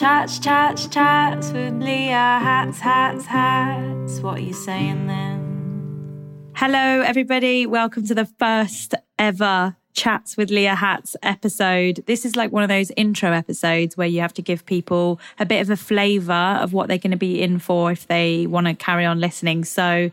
Chats, chats, chats with Leah. Hats, hats, hats. What are you saying then? Hello, everybody. Welcome to the first ever Chats with Leah Hats episode. This is like one of those intro episodes where you have to give people a bit of a flavor of what they're going to be in for if they want to carry on listening. So,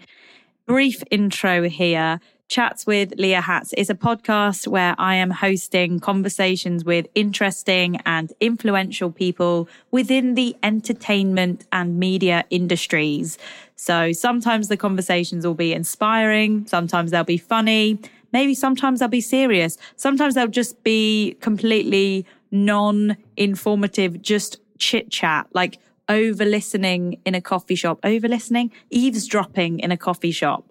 brief intro here. Chats with Leah Hats is a podcast where I am hosting conversations with interesting and influential people within the entertainment and media industries. So sometimes the conversations will be inspiring, sometimes they'll be funny, maybe sometimes they'll be serious, sometimes they'll just be completely non informative, just chit chat, like over listening in a coffee shop, over listening, eavesdropping in a coffee shop.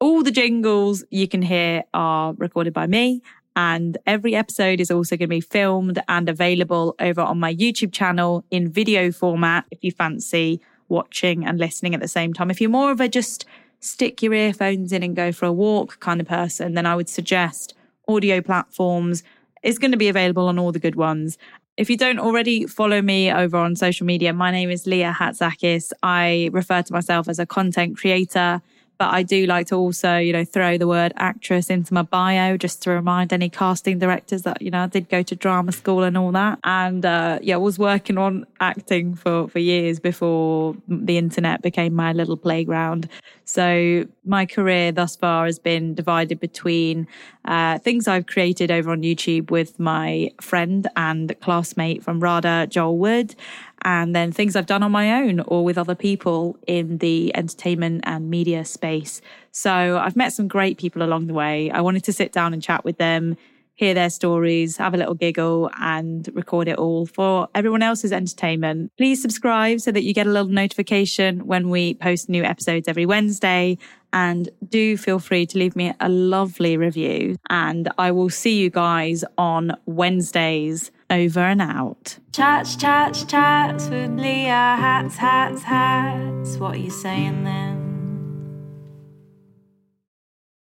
All the jingles you can hear are recorded by me. And every episode is also going to be filmed and available over on my YouTube channel in video format if you fancy watching and listening at the same time. If you're more of a just stick your earphones in and go for a walk kind of person, then I would suggest audio platforms is going to be available on all the good ones. If you don't already follow me over on social media, my name is Leah Hatzakis. I refer to myself as a content creator but I do like to also, you know, throw the word actress into my bio just to remind any casting directors that, you know, I did go to drama school and all that. And, uh, yeah, I was working on acting for, for years before the internet became my little playground. So my career thus far has been divided between, uh, things I've created over on YouTube with my friend and classmate from RADA, Joel Wood and then things I've done on my own or with other people in the entertainment and media space. So I've met some great people along the way. I wanted to sit down and chat with them, hear their stories, have a little giggle and record it all for everyone else's entertainment. Please subscribe so that you get a little notification when we post new episodes every Wednesday. And do feel free to leave me a lovely review. And I will see you guys on Wednesdays. Over and out. Chats, chats, chats with Leah. Hats, hats, hats. What are you saying then?